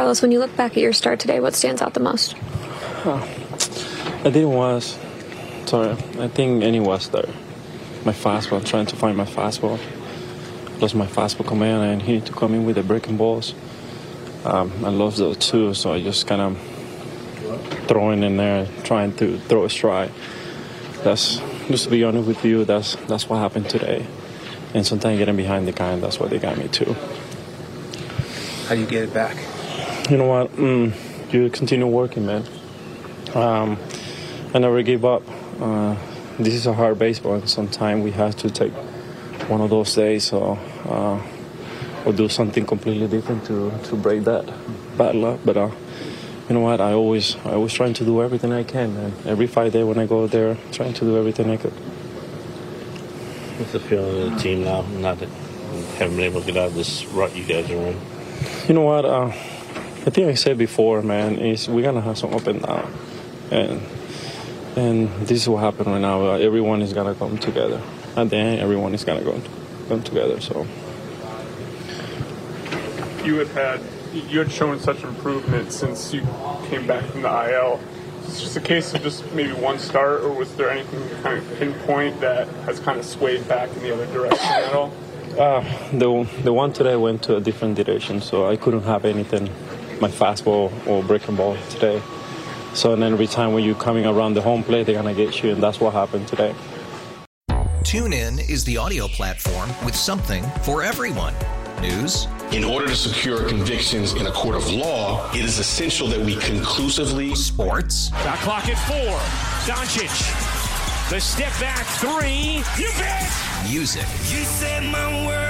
Carlos, when you look back at your start today, what stands out the most? Oh, I didn't was. Sorry, I think any was there. My fastball, trying to find my fastball. Lost my fastball command, and he need to come in with the breaking balls. Um, I love those too, so I just kind of throwing in there, trying to throw a strike. That's just to be honest with you, that's that's what happened today. And sometimes getting behind the guy, that's what they got me too. How do you get it back? You know what? Mm, you continue working, man. Um, I never give up. Uh, this is a hard baseball, and sometimes we have to take one of those days or uh, or do something completely different to, to break that bad luck. But uh, you know what? I always I always trying to do everything I can, man. Every fight day when I go there, trying to do everything I could. What's the feeling of the team now? Not that haven't been able to get out of this rut you guys are in. You know what? Uh, I think I said before, man, is we're gonna have some up and down, and and this is what happened right now. Uh, everyone is gonna come together. At the end, everyone is gonna go come together. So you had had you had shown such improvement since you came back from the IL. Is it just a case of just maybe one start, or was there anything kind of pinpoint that has kind of swayed back in the other direction at all? Uh, the the one today went to a different direction, so I couldn't have anything, my fastball or breaking ball today. So and then every time when you're coming around the home plate, they're gonna get you, and that's what happened today. TuneIn is the audio platform with something for everyone. News. In order to secure convictions in a court of law, it is essential that we conclusively. Sports. Got clock at four. Doncic. The step back three. You bet. Music. You set my world